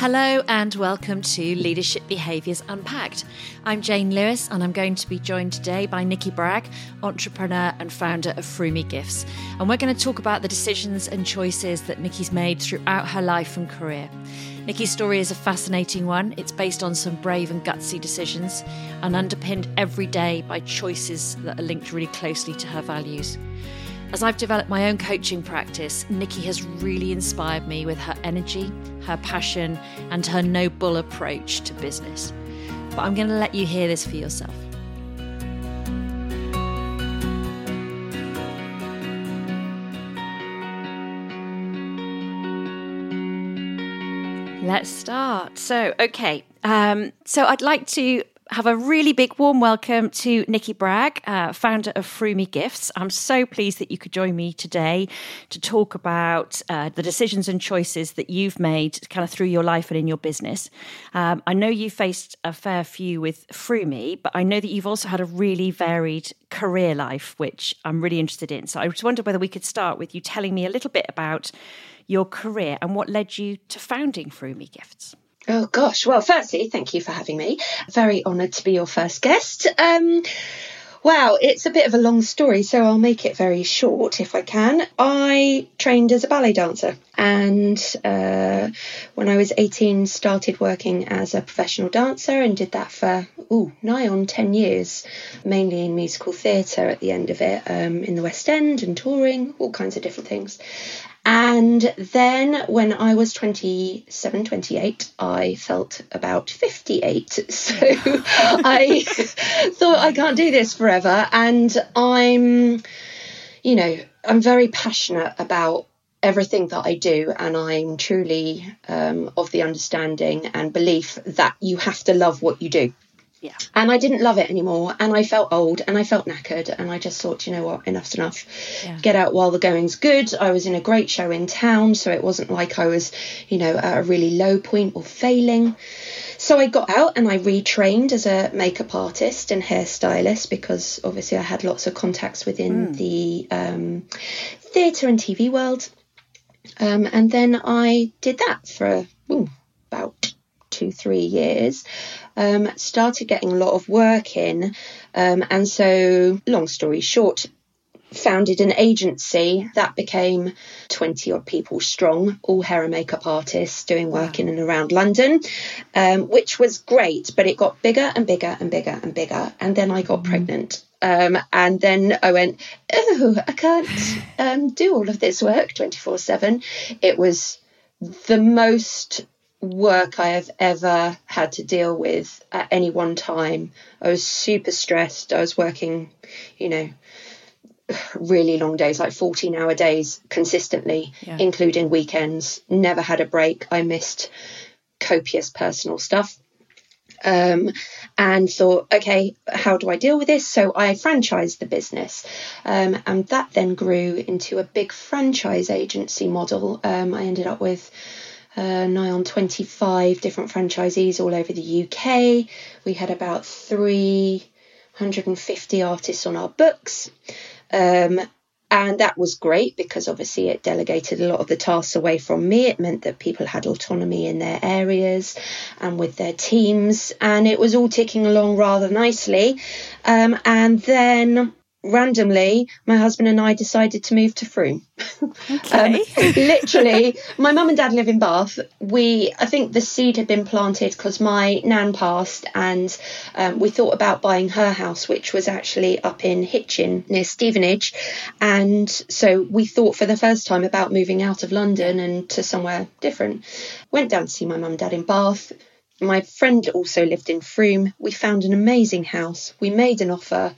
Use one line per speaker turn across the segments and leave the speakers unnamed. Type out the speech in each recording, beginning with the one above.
Hello and welcome to Leadership Behaviours Unpacked. I'm Jane Lewis and I'm going to be joined today by Nikki Bragg, entrepreneur and founder of Frumi Gifts. And we're going to talk about the decisions and choices that Nikki's made throughout her life and career. Nikki's story is a fascinating one. It's based on some brave and gutsy decisions and underpinned every day by choices that are linked really closely to her values. As I've developed my own coaching practice, Nikki has really inspired me with her energy, her passion, and her no bull approach to business. But I'm going to let you hear this for yourself. Let's start. So, okay. Um, so, I'd like to have a really big warm welcome to Nikki Bragg, uh, founder of Frumi Gifts. I'm so pleased that you could join me today to talk about uh, the decisions and choices that you've made kind of through your life and in your business. Um, I know you faced a fair few with Frumi, but I know that you've also had a really varied career life, which I'm really interested in. So I just wonder whether we could start with you telling me a little bit about your career and what led you to founding Frumi Gifts.
Oh gosh. Well, firstly, thank you for having me. Very honoured to be your first guest. Um, Wow, it's a bit of a long story, so I'll make it very short if I can. I trained as a ballet dancer, and uh, when I was 18, started working as a professional dancer and did that for ooh, nigh on 10 years, mainly in musical theatre at the end of it, um, in the West End and touring, all kinds of different things. And then when I was 27, 28, I felt about 58. So I thought I can't do this forever. And I'm, you know, I'm very passionate about everything that I do, and I'm truly um, of the understanding and belief that you have to love what you do.
Yeah.
And I didn't love it anymore. And I felt old and I felt knackered. And I just thought, you know what, enough's enough. Yeah. Get out while the going's good. I was in a great show in town. So it wasn't like I was, you know, at a really low point or failing. So I got out and I retrained as a makeup artist and hairstylist because obviously I had lots of contacts within mm. the um, theatre and TV world. Um, and then I did that for ooh, about two, three years um, started getting a lot of work in. Um, and so, long story short, founded an agency that became 20 odd people strong, all hair and makeup artists doing work in and around London, um, which was great, but it got bigger and bigger and bigger and bigger. And then I got mm. pregnant. Um, and then I went, oh, I can't um, do all of this work 24 7. It was the most work I have ever had to deal with at any one time. I was super stressed. I was working, you know, really long days, like 14 hour days consistently, yeah. including weekends. Never had a break. I missed copious personal stuff. Um, and thought, okay, how do I deal with this? So I franchised the business, um, and that then grew into a big franchise agency model. Um, I ended up with uh, nigh on 25 different franchisees all over the UK. We had about 350 artists on our books. Um, and that was great because obviously it delegated a lot of the tasks away from me. It meant that people had autonomy in their areas and with their teams, and it was all ticking along rather nicely. Um, and then randomly, my husband and I decided to move to Frome.
Okay.
um, literally, my mum and dad live in Bath. We, I think the seed had been planted because my nan passed, and um, we thought about buying her house, which was actually up in Hitchin near Stevenage. And so we thought for the first time about moving out of London and to somewhere different. Went down to see my mum and dad in Bath. My friend also lived in Frome. We found an amazing house. We made an offer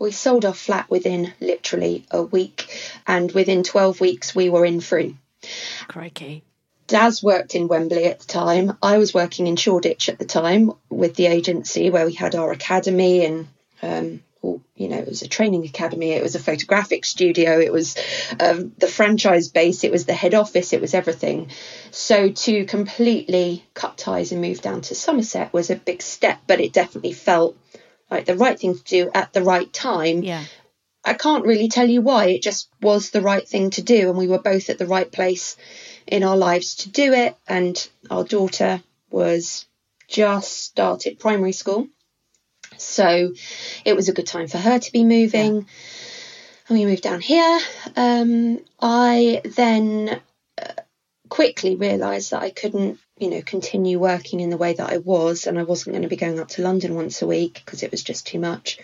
we sold our flat within literally a week, and within 12 weeks, we were in Frome.
Crikey.
Daz worked in Wembley at the time. I was working in Shoreditch at the time with the agency where we had our academy and, um, you know, it was a training academy, it was a photographic studio, it was um, the franchise base, it was the head office, it was everything. So to completely cut ties and move down to Somerset was a big step, but it definitely felt like the right thing to do at the right time.
Yeah.
I can't really tell you why. It just was the right thing to do, and we were both at the right place in our lives to do it. And our daughter was just started primary school, so it was a good time for her to be moving. Yeah. And we moved down here. Um, I then uh, quickly realised that I couldn't, you know, continue working in the way that I was, and I wasn't going to be going up to London once a week because it was just too much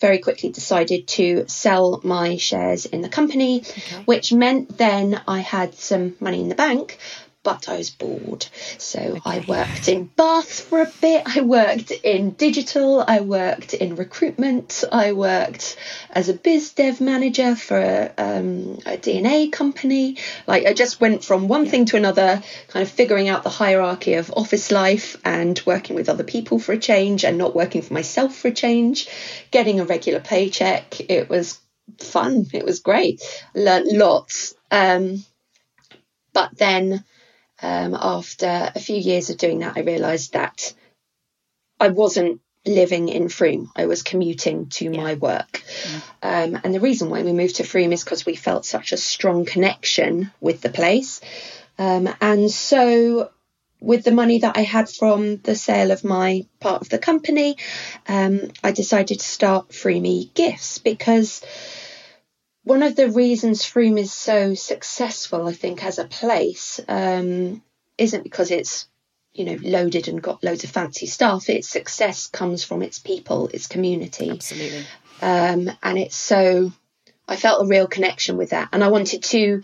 very quickly decided to sell my shares in the company, okay. which meant then I had some money in the bank, but I was bored. So okay. I worked in Bath for a bit. I worked in digital. I worked in recruitment. I worked as a biz dev manager for a, um, a DNA company. Like I just went from one yeah. thing to another, kind of figuring out the hierarchy of office life and working with other people for a change and not working for myself for a change, getting a regular paycheck. It was fun. It was great. Learned lots. Um, but then um, after a few years of doing that, I realised that I wasn't living in Frome. I was commuting to yeah. my work. Yeah. Um, and the reason why we moved to Frome is because we felt such a strong connection with the place. Um, and so, with the money that I had from the sale of my part of the company, um, I decided to start Frome Gifts because one of the reasons Frome is so successful, I think, as a place, um, isn't because it's you know loaded and got loads of fancy stuff. Its success comes from its people, its community.
Absolutely.
Um, and it's so I felt a real connection with that, and I wanted to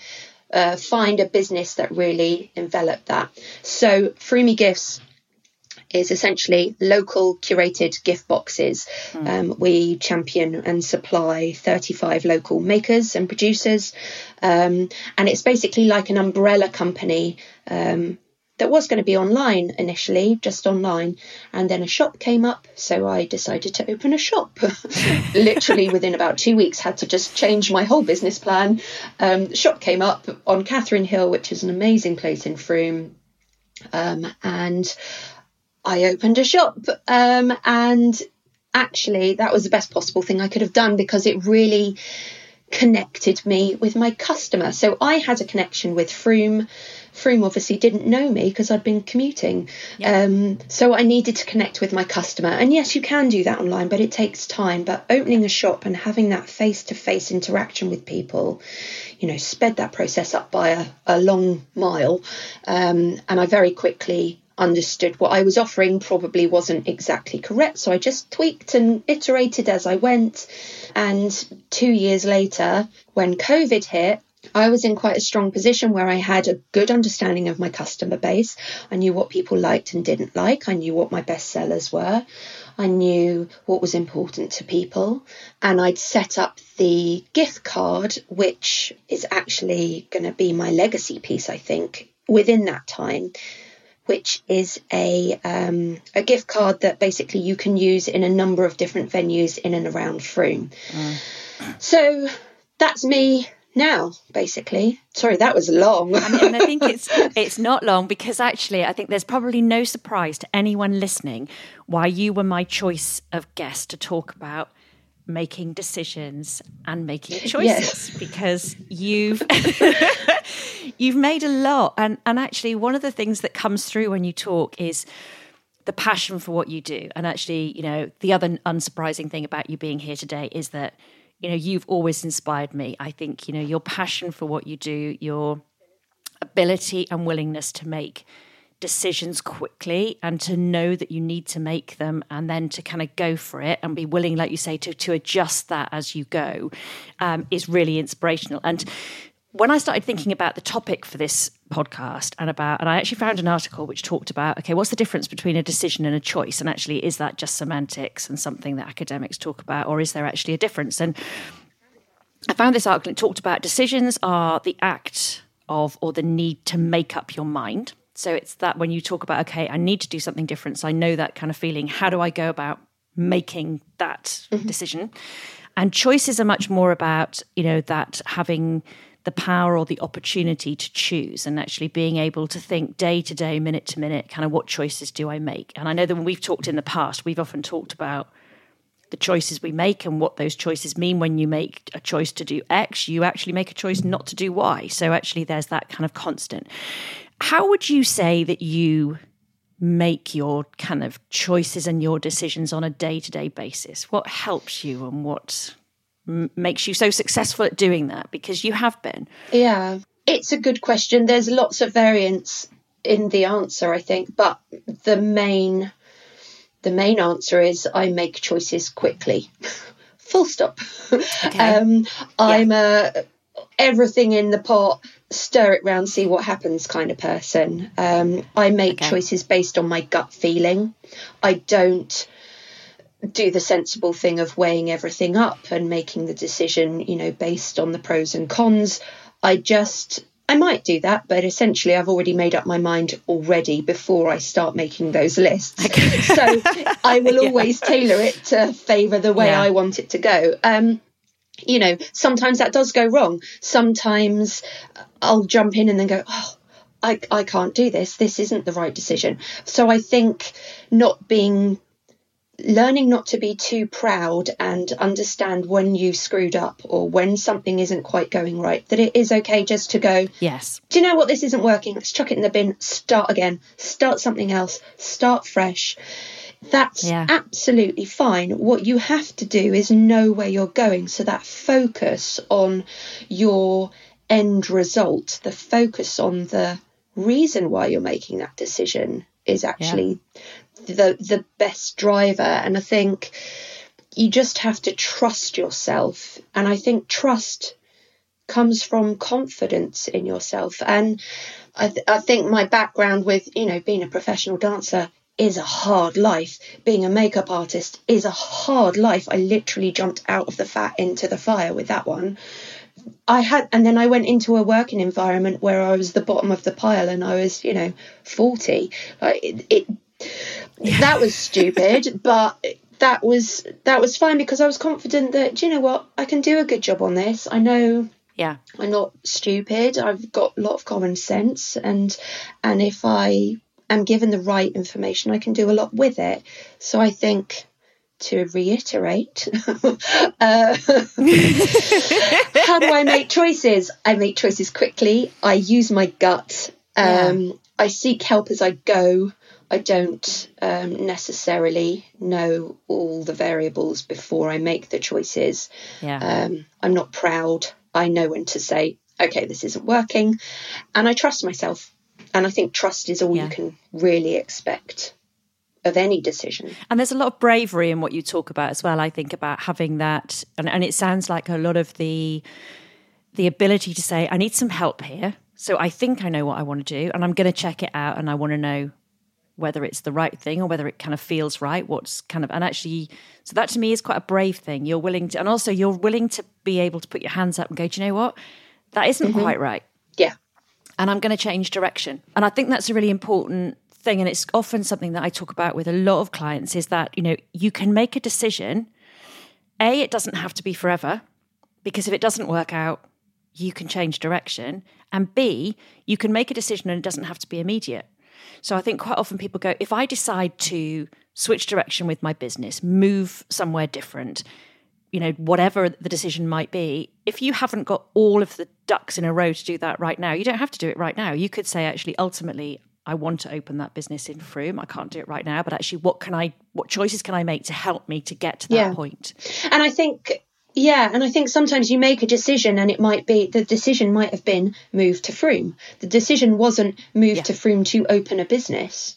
uh, find a business that really enveloped that. So Frome Gifts is essentially local curated gift boxes. Mm. Um, we champion and supply 35 local makers and producers, um, and it's basically like an umbrella company. Um, that was going to be online initially, just online, and then a shop came up, so I decided to open a shop. Literally within about two weeks, had to just change my whole business plan. Um, the shop came up on Catherine Hill, which is an amazing place in Frome. um, and I opened a shop. Um, and actually, that was the best possible thing I could have done because it really connected me with my customer. So I had a connection with Frome. Frome obviously didn't know me because I'd been commuting. Um, so I needed to connect with my customer. And yes, you can do that online, but it takes time. But opening a shop and having that face to face interaction with people, you know, sped that process up by a, a long mile. Um, and I very quickly understood what I was offering probably wasn't exactly correct. So I just tweaked and iterated as I went. And two years later, when COVID hit, I was in quite a strong position where I had a good understanding of my customer base. I knew what people liked and didn't like. I knew what my best sellers were. I knew what was important to people. And I'd set up the gift card, which is actually going to be my legacy piece, I think, within that time which is a um, a gift card that basically you can use in a number of different venues in and around Frome. Mm. So that's me now, basically. Sorry, that was long.
I mean, I think it's it's not long because actually, I think there's probably no surprise to anyone listening why you were my choice of guest to talk about making decisions and making choices yes. because you've you've made a lot and and actually one of the things that comes through when you talk is the passion for what you do and actually you know the other unsurprising thing about you being here today is that you know you've always inspired me i think you know your passion for what you do your ability and willingness to make decisions quickly and to know that you need to make them and then to kind of go for it and be willing, like you say, to, to adjust that as you go um, is really inspirational. And when I started thinking about the topic for this podcast and about, and I actually found an article which talked about, okay, what's the difference between a decision and a choice? And actually, is that just semantics and something that academics talk about, or is there actually a difference? And I found this article, it talked about decisions are the act of or the need to make up your mind. So it's that when you talk about, okay, I need to do something different. So I know that kind of feeling. How do I go about making that mm-hmm. decision? And choices are much more about, you know, that having the power or the opportunity to choose and actually being able to think day to day, minute to minute, kind of what choices do I make? And I know that when we've talked in the past, we've often talked about the choices we make and what those choices mean when you make a choice to do X, you actually make a choice not to do Y. So actually, there's that kind of constant. How would you say that you make your kind of choices and your decisions on a day to day basis? What helps you and what m- makes you so successful at doing that? Because you have been.
Yeah, it's a good question. There's lots of variants in the answer, I think, but the main the main answer is I make choices quickly. Full stop. Okay. Um, I'm yeah. a everything in the pot, stir it round, see what happens kind of person. Um, I make okay. choices based on my gut feeling. I don't do the sensible thing of weighing everything up and making the decision, you know, based on the pros and cons. I just I might do that, but essentially I've already made up my mind already before I start making those lists. Okay. so I will always tailor it to favour the way yeah. I want it to go. Um, you know, sometimes that does go wrong. Sometimes I'll jump in and then go, oh, I, I can't do this. This isn't the right decision. So I think not being, learning not to be too proud and understand when you screwed up or when something isn't quite going right, that it is okay just to go,
yes.
Do you know what? This isn't working. Let's chuck it in the bin, start again, start something else, start fresh that's yeah. absolutely fine. What you have to do is know where you're going. So that focus on your end result, the focus on the reason why you're making that decision is actually yeah. The the best driver. And I think you just have to trust yourself. And I think trust comes from confidence in yourself. And I, th- I think my background with, you know, being a professional dancer is a hard life. Being a makeup artist is a hard life. I literally jumped out of the fat into the fire with that one. I had, and then I went into a working environment where I was the bottom of the pile and I was, you know, 40. Like it, it that was stupid, but that was, that was fine because I was confident that, you know what, I can do a good job on this. I know
yeah
i'm not stupid i've got a lot of common sense and and if i am given the right information, I can do a lot with it. So I think to reiterate, uh, how do I make choices? I make choices quickly. I use my gut. Um, yeah. I seek help as I go. I don't um, necessarily know all the variables before I make the choices.
Yeah.
Um, I'm not proud. I know when to say, okay, this isn't working. And I trust myself and I think trust is all yeah. you can really expect of any decision.
And there's a lot of bravery in what you talk about as well. I think about having that, and, and it sounds like a lot of the the ability to say, I need some help here. So I think I know what I want to do, and I'm going to check it out, and I want to know whether it's the right thing or whether it kind of feels right. What's kind of, and actually, so that to me is quite a brave thing. You're willing to, and also you're willing to be able to put your hands up and go, do you know what? That isn't mm-hmm. quite right.
Yeah
and I'm going to change direction. And I think that's a really important thing. And it's often something that I talk about with a lot of clients is that, you know, you can make a decision. A, it doesn't have to be forever, because if it doesn't work out, you can change direction. And B, you can make a decision and it doesn't have to be immediate. So I think quite often people go, if I decide to switch direction with my business, move somewhere different, you know, whatever the decision might be, if you haven't got all of the ducks in a row to do that right now, you don't have to do it right now. You could say, actually, ultimately, I want to open that business in Frome. I can't do it right now, but actually, what can I, what choices can I make to help me to get to that yeah. point?
And I think, yeah, and I think sometimes you make a decision and it might be the decision might have been moved to Frome. The decision wasn't moved yeah. to Frome to open a business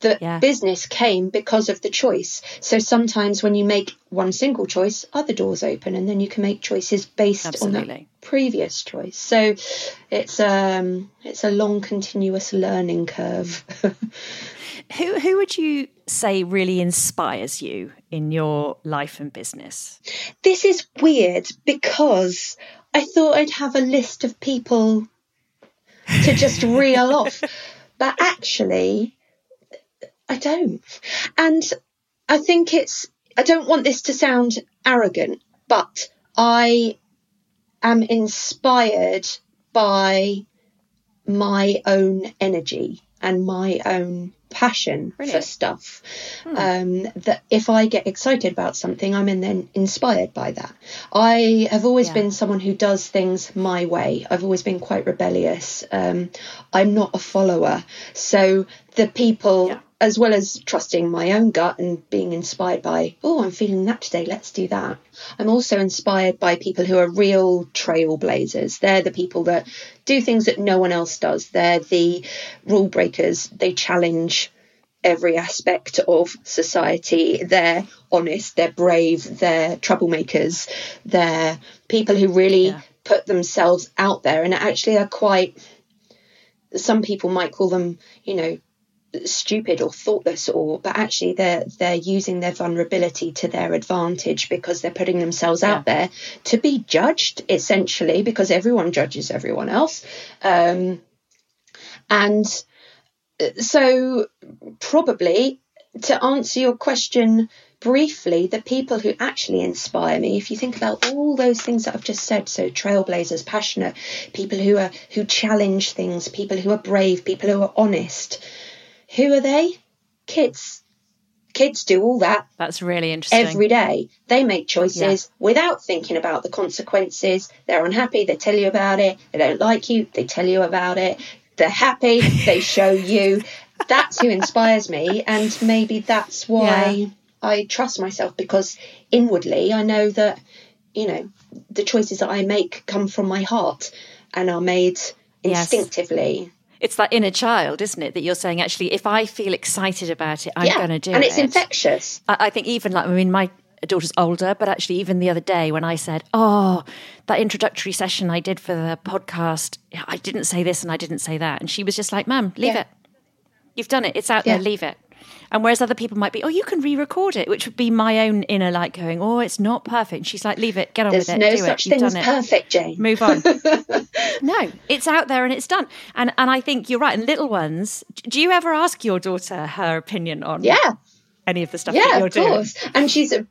the yeah. business came because of the choice. So sometimes when you make one single choice, other doors open, and then you can make choices based Absolutely. on that previous choice. So it's um it's a long continuous learning curve.
who who would you say really inspires you in your life and business?
This is weird because I thought I'd have a list of people to just reel off. But actually, I don't. And I think it's, I don't want this to sound arrogant, but I am inspired by my own energy and my own passion Brilliant. for stuff. Hmm. Um, that if I get excited about something, I'm then inspired by that. I have always yeah. been someone who does things my way. I've always been quite rebellious. Um, I'm not a follower. So the people yeah as well as trusting my own gut and being inspired by, oh, I'm feeling that today, let's do that. I'm also inspired by people who are real trailblazers. They're the people that do things that no one else does. They're the rule breakers. They challenge every aspect of society. They're honest, they're brave, they're troublemakers, they're people who really yeah. put themselves out there and actually are quite some people might call them, you know, stupid or thoughtless or but actually they're they're using their vulnerability to their advantage because they're putting themselves yeah. out there to be judged essentially because everyone judges everyone else um, and uh, so probably to answer your question briefly the people who actually inspire me if you think about all those things that i've just said so trailblazers passionate people who are who challenge things people who are brave people who are honest who are they? Kids. Kids do all that.
That's really interesting.
Every day. They make choices yeah. without thinking about the consequences. They're unhappy, they tell you about it. They don't like you, they tell you about it. They're happy, they show you. That's who inspires me. And maybe that's why yeah. I trust myself because inwardly I know that, you know, the choices that I make come from my heart and are made instinctively. Yes
it's that inner child, isn't it? That you're saying, actually, if I feel excited about it, I'm yeah, going to do
it. And it's infectious.
I, I think even like, I mean, my daughter's older, but actually, even the other day when I said, Oh, that introductory session I did for the podcast, I didn't say this and I didn't say that. And she was just like, Mum, leave yeah. it. You've done it. It's out yeah. there. Leave it. And whereas other people might be, oh, you can re-record it, which would be my own inner like going, oh, it's not perfect. And she's like, leave it, get on
There's
with it,
no
do
such
it.
You've thing as perfect, Jane.
Move on. no, it's out there and it's done. And and I think you're right. And little ones, do you ever ask your daughter her opinion on?
Yeah.
Any of the stuff yeah, of course.
Doing? And she's a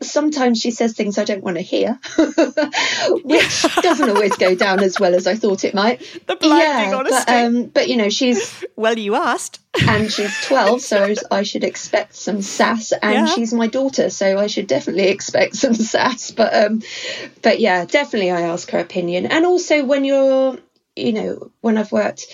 sometimes she says things I don't want to hear, which doesn't always go down as well as I thought it might.
The blinding yeah,
honesty. But, um, but you know, she's
well, you asked,
and she's twelve, so I should expect some sass. And yeah. she's my daughter, so I should definitely expect some sass. But um, but yeah, definitely I ask her opinion, and also when you're you know, when I've worked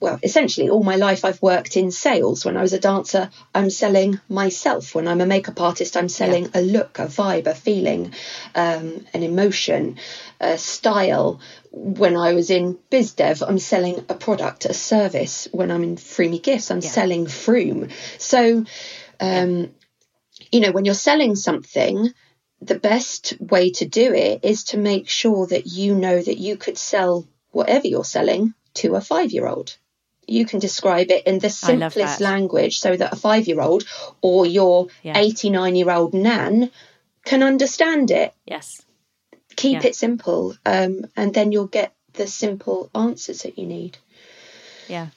well, essentially all my life I've worked in sales. When I was a dancer, I'm selling myself. When I'm a makeup artist, I'm selling yeah. a look, a vibe, a feeling, um, an emotion, a style. When I was in BizDev, I'm selling a product, a service. When I'm in Froomy Gifts, I'm yeah. selling Frome. So, um, you know, when you're selling something, the best way to do it is to make sure that you know that you could sell whatever you're selling to a five year old you can describe it in the simplest language so that a five year old or your 89 year old nan can understand it.
Yes.
Keep yeah. it simple, um, and then you'll get the simple answers that you need.
Yeah.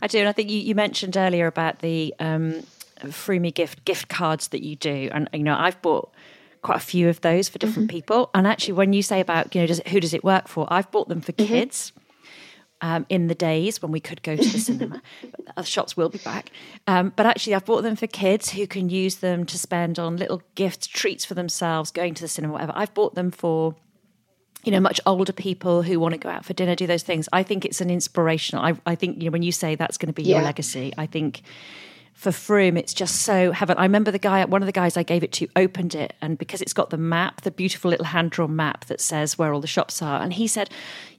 I do. And I think you, you mentioned earlier about the um, Froomy gift gift cards that you do. And, you know, I've bought quite a few of those for different mm-hmm. people. And actually, when you say about, you know, does it, who does it work for? I've bought them for mm-hmm. kids um, in the days when we could go to the cinema. the shops will be back. Um, but actually, I've bought them for kids who can use them to spend on little gifts, treats for themselves, going to the cinema, whatever. I've bought them for you know much older people who want to go out for dinner do those things i think it's an inspirational i, I think you know when you say that's going to be yeah. your legacy i think for Frome, it's just so heaven. I remember the guy, one of the guys I gave it to, opened it, and because it's got the map, the beautiful little hand drawn map that says where all the shops are, and he said,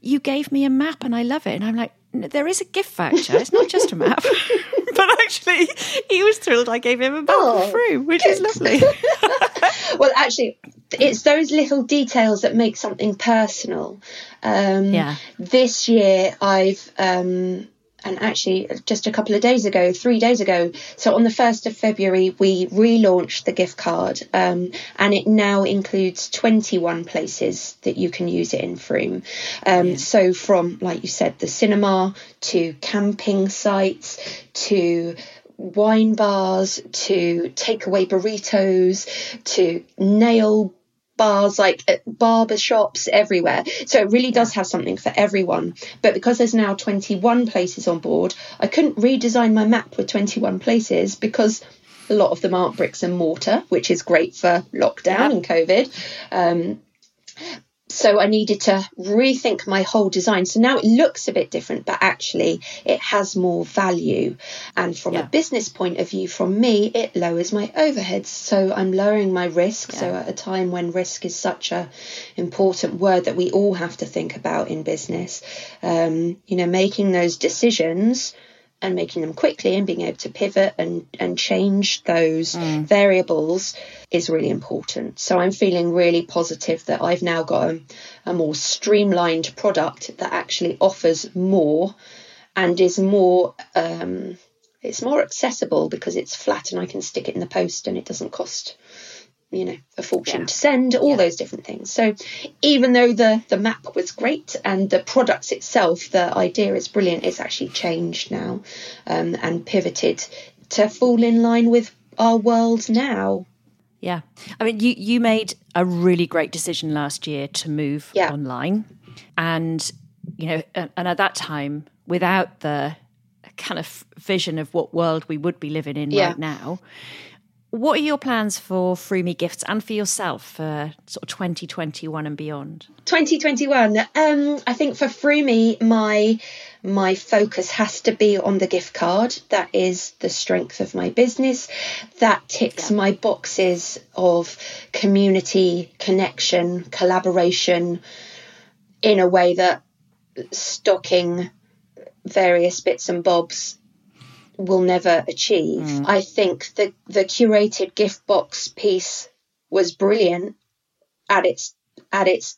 "You gave me a map, and I love it." And I'm like, "There is a gift factor. It's not just a map." but actually, he was thrilled. I gave him a map oh, of Frome, which good. is lovely.
well, actually, it's those little details that make something personal. Um, yeah. This year, I've. Um, and actually just a couple of days ago, three days ago, so on the 1st of February, we relaunched the gift card um, and it now includes 21 places that you can use it in Frome. Um, yeah. So from, like you said, the cinema to camping sites to wine bars to takeaway burritos to nail bars, like barber shops everywhere. So it really does have something for everyone. But because there's now 21 places on board, I couldn't redesign my map with 21 places because a lot of them aren't bricks and mortar, which is great for lockdown and COVID. Um, so I needed to rethink my whole design. So now it looks a bit different, but actually it has more value. And from yeah. a business point of view, from me, it lowers my overheads. So I'm lowering my risk. Yeah. So at a time when risk is such a important word that we all have to think about in business, um, you know, making those decisions and making them quickly and being able to pivot and, and change those mm. variables is really important. So I'm feeling really positive that I've now got a, a more streamlined product that actually offers more and is more um, it's more accessible because it's flat and I can stick it in the post and it doesn't cost you know a fortune yeah. to send all yeah. those different things so even though the the map was great and the products itself the idea is brilliant it's actually changed now um, and pivoted to fall in line with our world now
yeah i mean you you made a really great decision last year to move yeah. online and you know and, and at that time without the kind of vision of what world we would be living in right now what are your plans for Frumi Gifts and for yourself for sort of 2021 and beyond?
2021. Um, I think for Frumi, my my focus has to be on the gift card. That is the strength of my business. That ticks yeah. my boxes of community, connection, collaboration in a way that stocking various bits and bobs will never achieve. Mm. I think the the curated gift box piece was brilliant at its at its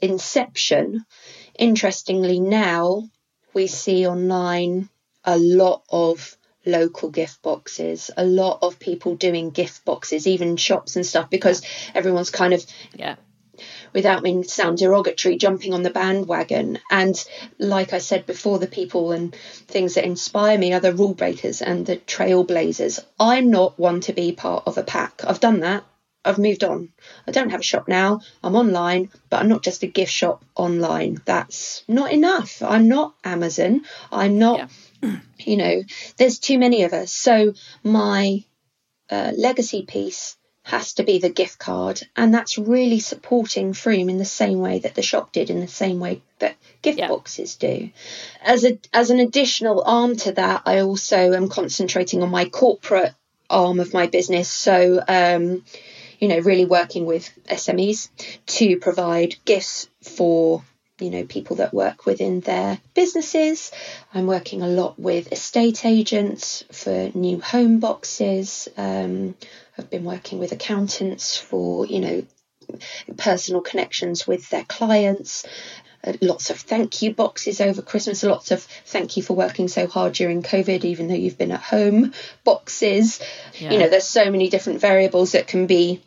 inception. Interestingly, now we see online a lot of local gift boxes, a lot of people doing gift boxes, even shops and stuff, because everyone's kind of
yeah
without me sound derogatory, jumping on the bandwagon. And like I said before, the people and things that inspire me are the rule breakers and the trailblazers. I'm not one to be part of a pack. I've done that. I've moved on. I don't have a shop now. I'm online, but I'm not just a gift shop online. That's not enough. I'm not Amazon. I'm not, yeah. you know, there's too many of us. So my uh, legacy piece has to be the gift card, and that's really supporting Frome in the same way that the shop did, in the same way that gift yeah. boxes do. As a as an additional arm to that, I also am concentrating on my corporate arm of my business. So. Um, you know, really working with SMEs to provide gifts for you know people that work within their businesses i'm working a lot with estate agents for new home boxes um, i've been working with accountants for you know personal connections with their clients uh, lots of thank you boxes over christmas lots of thank you for working so hard during covid even though you've been at home boxes yeah. you know there's so many different variables that can be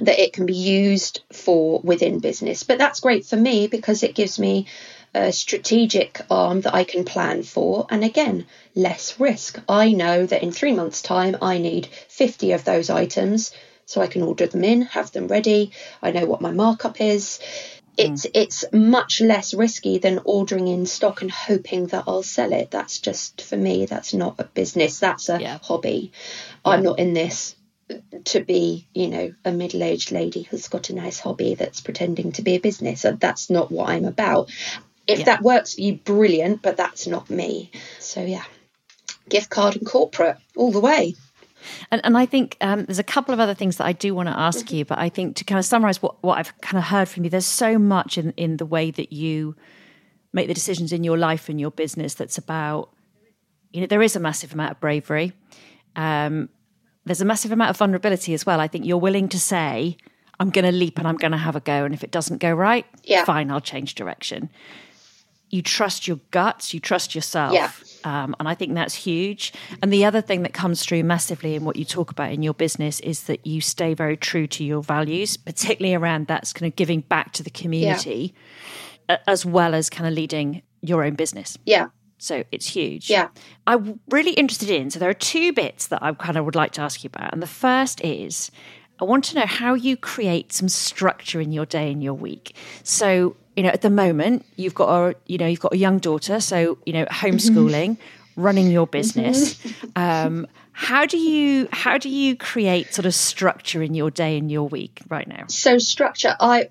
that it can be used for within business. But that's great for me because it gives me a strategic arm that I can plan for. And again, less risk. I know that in three months' time, I need 50 of those items. So I can order them in, have them ready. I know what my markup is. It's mm. it's much less risky than ordering in stock and hoping that I'll sell it. That's just for me. That's not a business. That's a yeah. hobby. Yeah. I'm not in this to be, you know, a middle aged lady who's got a nice hobby that's pretending to be a business. That's not what I'm about. If yeah. that works for you, brilliant, but that's not me. So, yeah, gift card and corporate all the way.
And, and I think um, there's a couple of other things that I do want to ask mm-hmm. you, but I think to kind of summarize what, what I've kind of heard from you, there's so much in, in the way that you make the decisions in your life and your business that's about, you know, there is a massive amount of bravery. Um, there's a massive amount of vulnerability as well. I think you're willing to say, I'm going to leap and I'm going to have a go. And if it doesn't go right, yeah. fine, I'll change direction. You trust your guts, you trust yourself.
Yeah.
Um, and I think that's huge. And the other thing that comes through massively in what you talk about in your business is that you stay very true to your values, particularly around that's kind of giving back to the community, yeah. as well as kind of leading your own business.
Yeah.
So it's huge.
Yeah.
I'm really interested in, so there are two bits that I kind of would like to ask you about. And the first is I want to know how you create some structure in your day and your week. So, you know, at the moment, you've got a, you know, you've got a young daughter, so you know, homeschooling, mm-hmm. running your business. Mm-hmm. Um, how do you how do you create sort of structure in your day and your week right now?
So structure, I,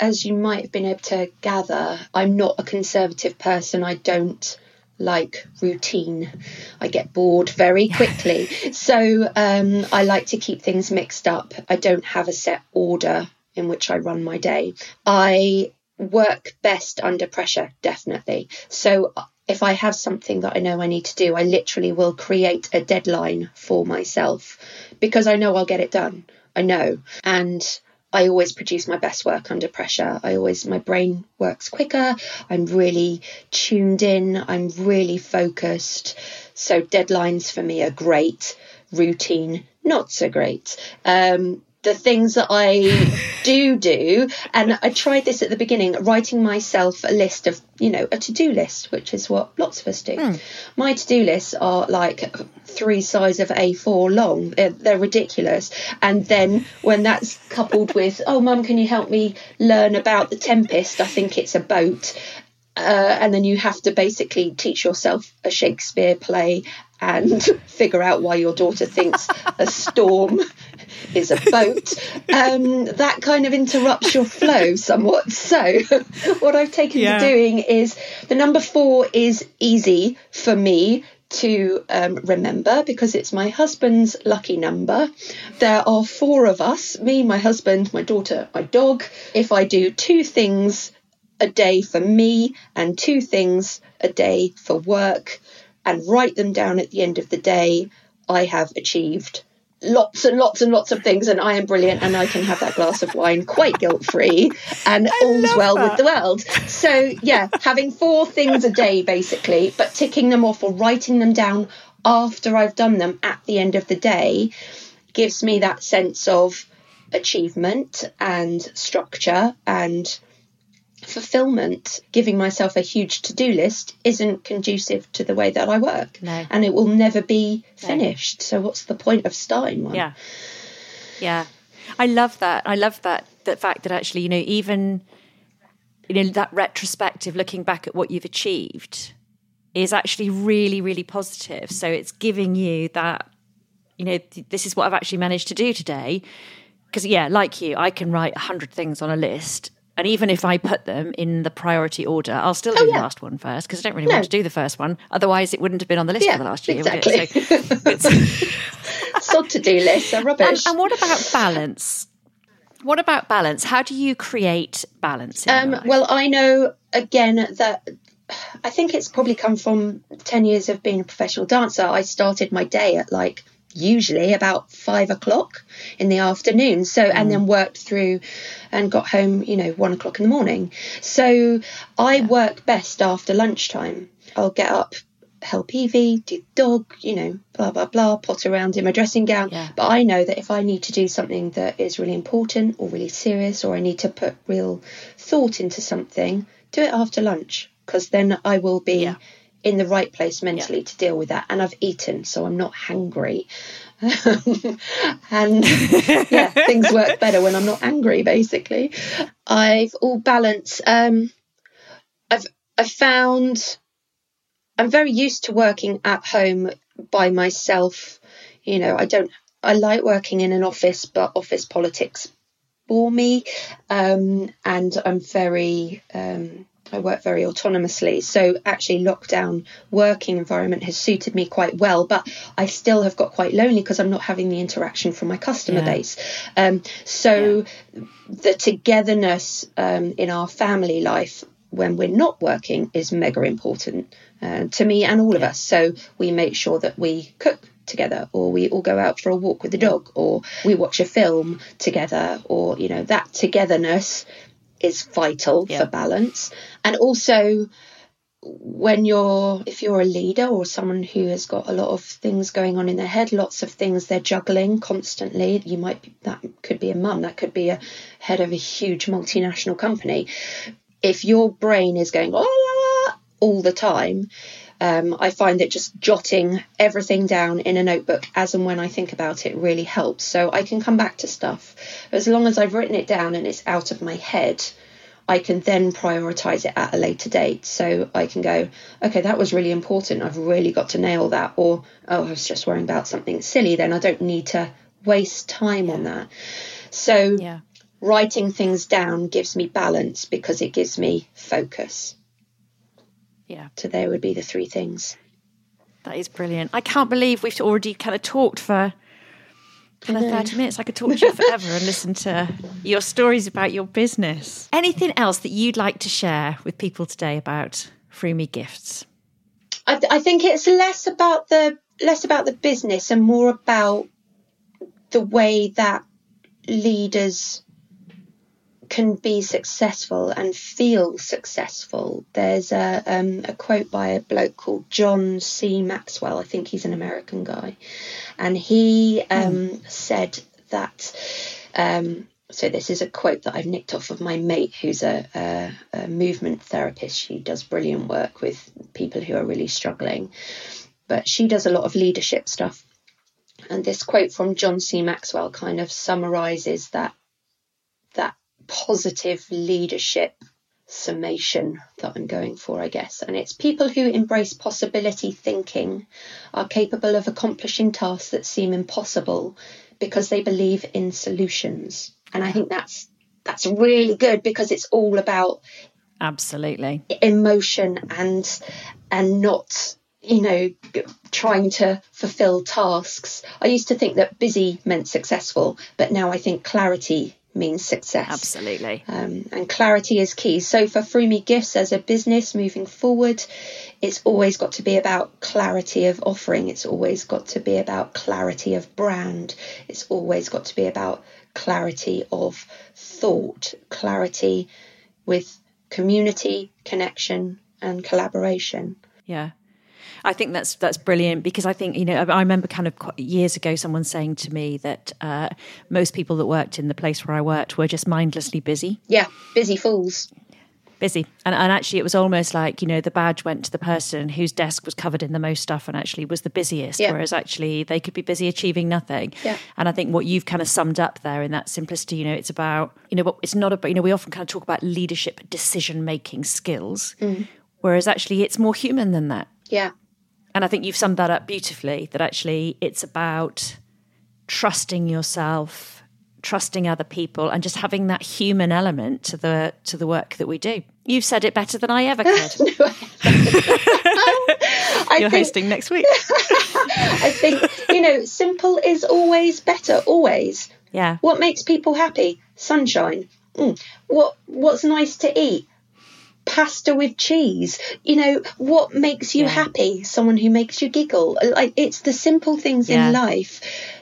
as you might have been able to gather, I'm not a conservative person. I don't like routine. I get bored very quickly. so um, I like to keep things mixed up. I don't have a set order in which I run my day. I work best under pressure, definitely. So if I have something that I know I need to do, I literally will create a deadline for myself because I know I'll get it done. I know. And I always produce my best work under pressure. I always, my brain works quicker. I'm really tuned in. I'm really focused. So deadlines for me are great. Routine, not so great. Um, the things that I do do, and I tried this at the beginning, writing myself a list of, you know, a to do list, which is what lots of us do. Mm. My to do lists are like three size of A4 long. They're, they're ridiculous. And then when that's coupled with, oh, mum, can you help me learn about the Tempest? I think it's a boat. Uh, and then you have to basically teach yourself a Shakespeare play and figure out why your daughter thinks a storm is a boat. Um, that kind of interrupts your flow somewhat. So, what I've taken yeah. to doing is the number four is easy for me to um, remember because it's my husband's lucky number. There are four of us me, my husband, my daughter, my dog. If I do two things a day for me and two things a day for work, and write them down at the end of the day, I have achieved lots and lots and lots of things and I am brilliant and I can have that glass of wine quite guilt free and all's well that. with the world. So yeah, having four things a day basically, but ticking them off or writing them down after I've done them at the end of the day gives me that sense of achievement and structure and fulfillment, giving myself a huge to do list, isn't conducive to the way that I work.
No.
And it will never be finished. No. So, what's the point of starting one?
Yeah. Yeah. I love that. I love that, The fact that actually, you know, even, you know, that retrospective looking back at what you've achieved is actually really, really positive. So, it's giving you that, you know, this is what I've actually managed to do today. Because, yeah, like you, I can write 100 things on a list and even if I put them in the priority order, I'll still do oh, yeah. the last one first because I don't really no. want to do the first one. Otherwise, it wouldn't have been on the list yeah, for the last year.
Exactly. So to do lists are rubbish.
And, and, what about balance? What about balance? How do you create balance?
Um, well, I know again that I think it's probably come from 10 years of being a professional dancer. I started my day at like usually about five o'clock in the afternoon. So, and then mm. worked through and got home, you know, one o'clock in the morning. So I yeah. work best after lunchtime. I'll get up, help Evie, do dog, you know, blah, blah, blah, pot around in my dressing gown.
Yeah.
But I know that if I need to do something that is really important or really serious, or I need to put real thought into something, do it after lunch because then I will be. Yeah in the right place mentally yeah. to deal with that. And I've eaten, so I'm not hungry. and yeah, things work better when I'm not angry, basically. I've all balanced. Um, I've I found I'm very used to working at home by myself. You know, I don't. I like working in an office, but office politics bore me, um, and I'm very. Um, I work very autonomously. So actually lockdown working environment has suited me quite well, but I still have got quite lonely because I'm not having the interaction from my customer yeah. base. Um, so yeah. the togetherness um, in our family life when we're not working is mega important uh, to me and all yeah. of us. So we make sure that we cook together or we all go out for a walk with the dog or we watch a film together or you know that togetherness is vital yeah. for balance. And also, when you're if you're a leader or someone who has got a lot of things going on in their head lots of things they're juggling constantly you might be that could be a mum that could be a head of a huge multinational company if your brain is going oh, ah, ah, all the time Um, I find that just jotting everything down in a notebook as and when I think about it really helps. So I can come back to stuff as long as I've written it down and it's out of my head. I can then prioritize it at a later date. So I can go, okay, that was really important. I've really got to nail that. Or, oh, I was just worrying about something silly. Then I don't need to waste time on that. So yeah. writing things down gives me balance because it gives me focus.
Yeah.
So there would be the three things.
That is brilliant. I can't believe we've already kind of talked for kind of 30 minutes. I could talk to you forever and listen to your stories about your business. Anything else that you'd like to share with people today about Frumi Gifts?
I, I think it's less about the less about the business and more about the way that leaders can be successful and feel successful. There's a, um, a quote by a bloke called John C. Maxwell. I think he's an American guy, and he um, mm. said that. Um, so this is a quote that I've nicked off of my mate, who's a, a, a movement therapist. She does brilliant work with people who are really struggling, but she does a lot of leadership stuff. And this quote from John C. Maxwell kind of summarizes that that positive leadership summation that I'm going for, I guess. And it's people who embrace possibility thinking are capable of accomplishing tasks that seem impossible because they believe in solutions. And I think that's that's really good because it's all about
absolutely
emotion and and not you know trying to fulfill tasks. I used to think that busy meant successful, but now I think clarity means success.
Absolutely.
Um, and clarity is key. So for Frumi Gifts as a business moving forward, it's always got to be about clarity of offering. It's always got to be about clarity of brand. It's always got to be about clarity of thought, clarity with community, connection, and collaboration.
Yeah. I think that's that's brilliant because I think you know I remember kind of years ago someone saying to me that uh, most people that worked in the place where I worked were just mindlessly busy.
Yeah, busy fools.
Busy, and, and actually, it was almost like you know the badge went to the person whose desk was covered in the most stuff and actually was the busiest. Yeah. Whereas actually, they could be busy achieving nothing.
Yeah.
And I think what you've kind of summed up there in that simplicity, you know, it's about you know, it's not about you know, we often kind of talk about leadership, decision making skills, mm. whereas actually, it's more human than that.
Yeah.
And I think you've summed that up beautifully that actually it's about trusting yourself, trusting other people and just having that human element to the to the work that we do. You've said it better than I ever could. no, I You're think, hosting next week.
I think, you know, simple is always better, always.
Yeah.
What makes people happy? Sunshine. Mm. What what's nice to eat? Pasta with cheese. You know, what makes you yeah. happy? Someone who makes you giggle. Like it's the simple things yeah. in life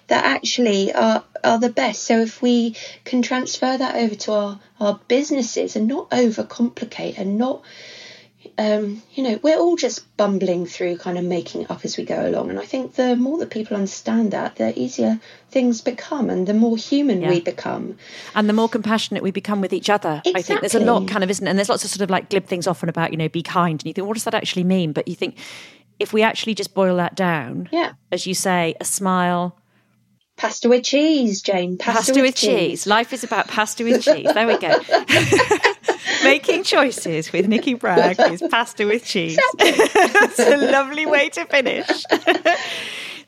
that actually are are the best. So if we can transfer that over to our our businesses and not overcomplicate and not um, you know, we're all just bumbling through, kind of making up as we go along. And I think the more that people understand that, the easier things become and the more human yeah. we become.
And the more compassionate we become with each other.
Exactly.
I think there's a lot kind of, isn't And there's lots of sort of like glib things often about, you know, be kind. And you think, what does that actually mean? But you think, if we actually just boil that down,
yeah.
as you say, a smile,
Pasta with cheese, Jane. Pasta,
pasta with, with cheese. cheese. Life is about pasta with cheese. There we go. Making choices with Nikki Bragg is pasta with cheese. That's a lovely way to finish.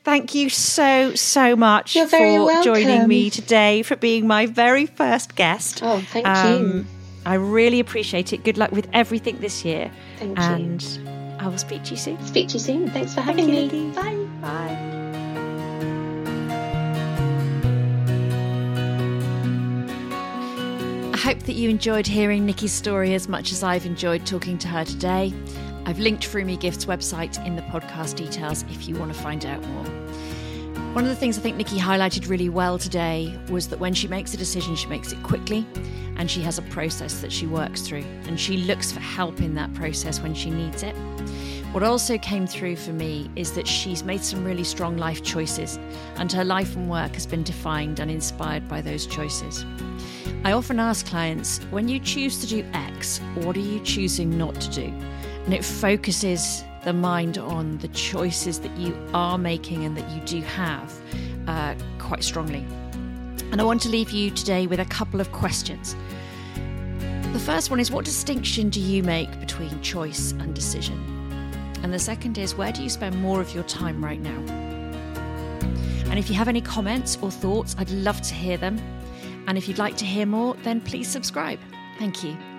Thank you so, so much
for
welcome. joining me today, for being my very first guest.
Oh, thank um, you.
I really appreciate it. Good luck with everything this year.
Thank
and
you.
And I will speak to you soon.
Speak to you soon. Thanks for having
Thank
me.
Bye. Bye. Hope that you enjoyed hearing Nikki's story as much as I've enjoyed talking to her today. I've linked Frumi Gift's website in the podcast details if you want to find out more. One of the things I think Nikki highlighted really well today was that when she makes a decision, she makes it quickly and she has a process that she works through and she looks for help in that process when she needs it. What also came through for me is that she's made some really strong life choices and her life and work has been defined and inspired by those choices. I often ask clients when you choose to do X, what are you choosing not to do? And it focuses the mind on the choices that you are making and that you do have uh, quite strongly. And I want to leave you today with a couple of questions. The first one is What distinction do you make between choice and decision? And the second is Where do you spend more of your time right now? And if you have any comments or thoughts, I'd love to hear them. And if you'd like to hear more, then please subscribe. Thank you.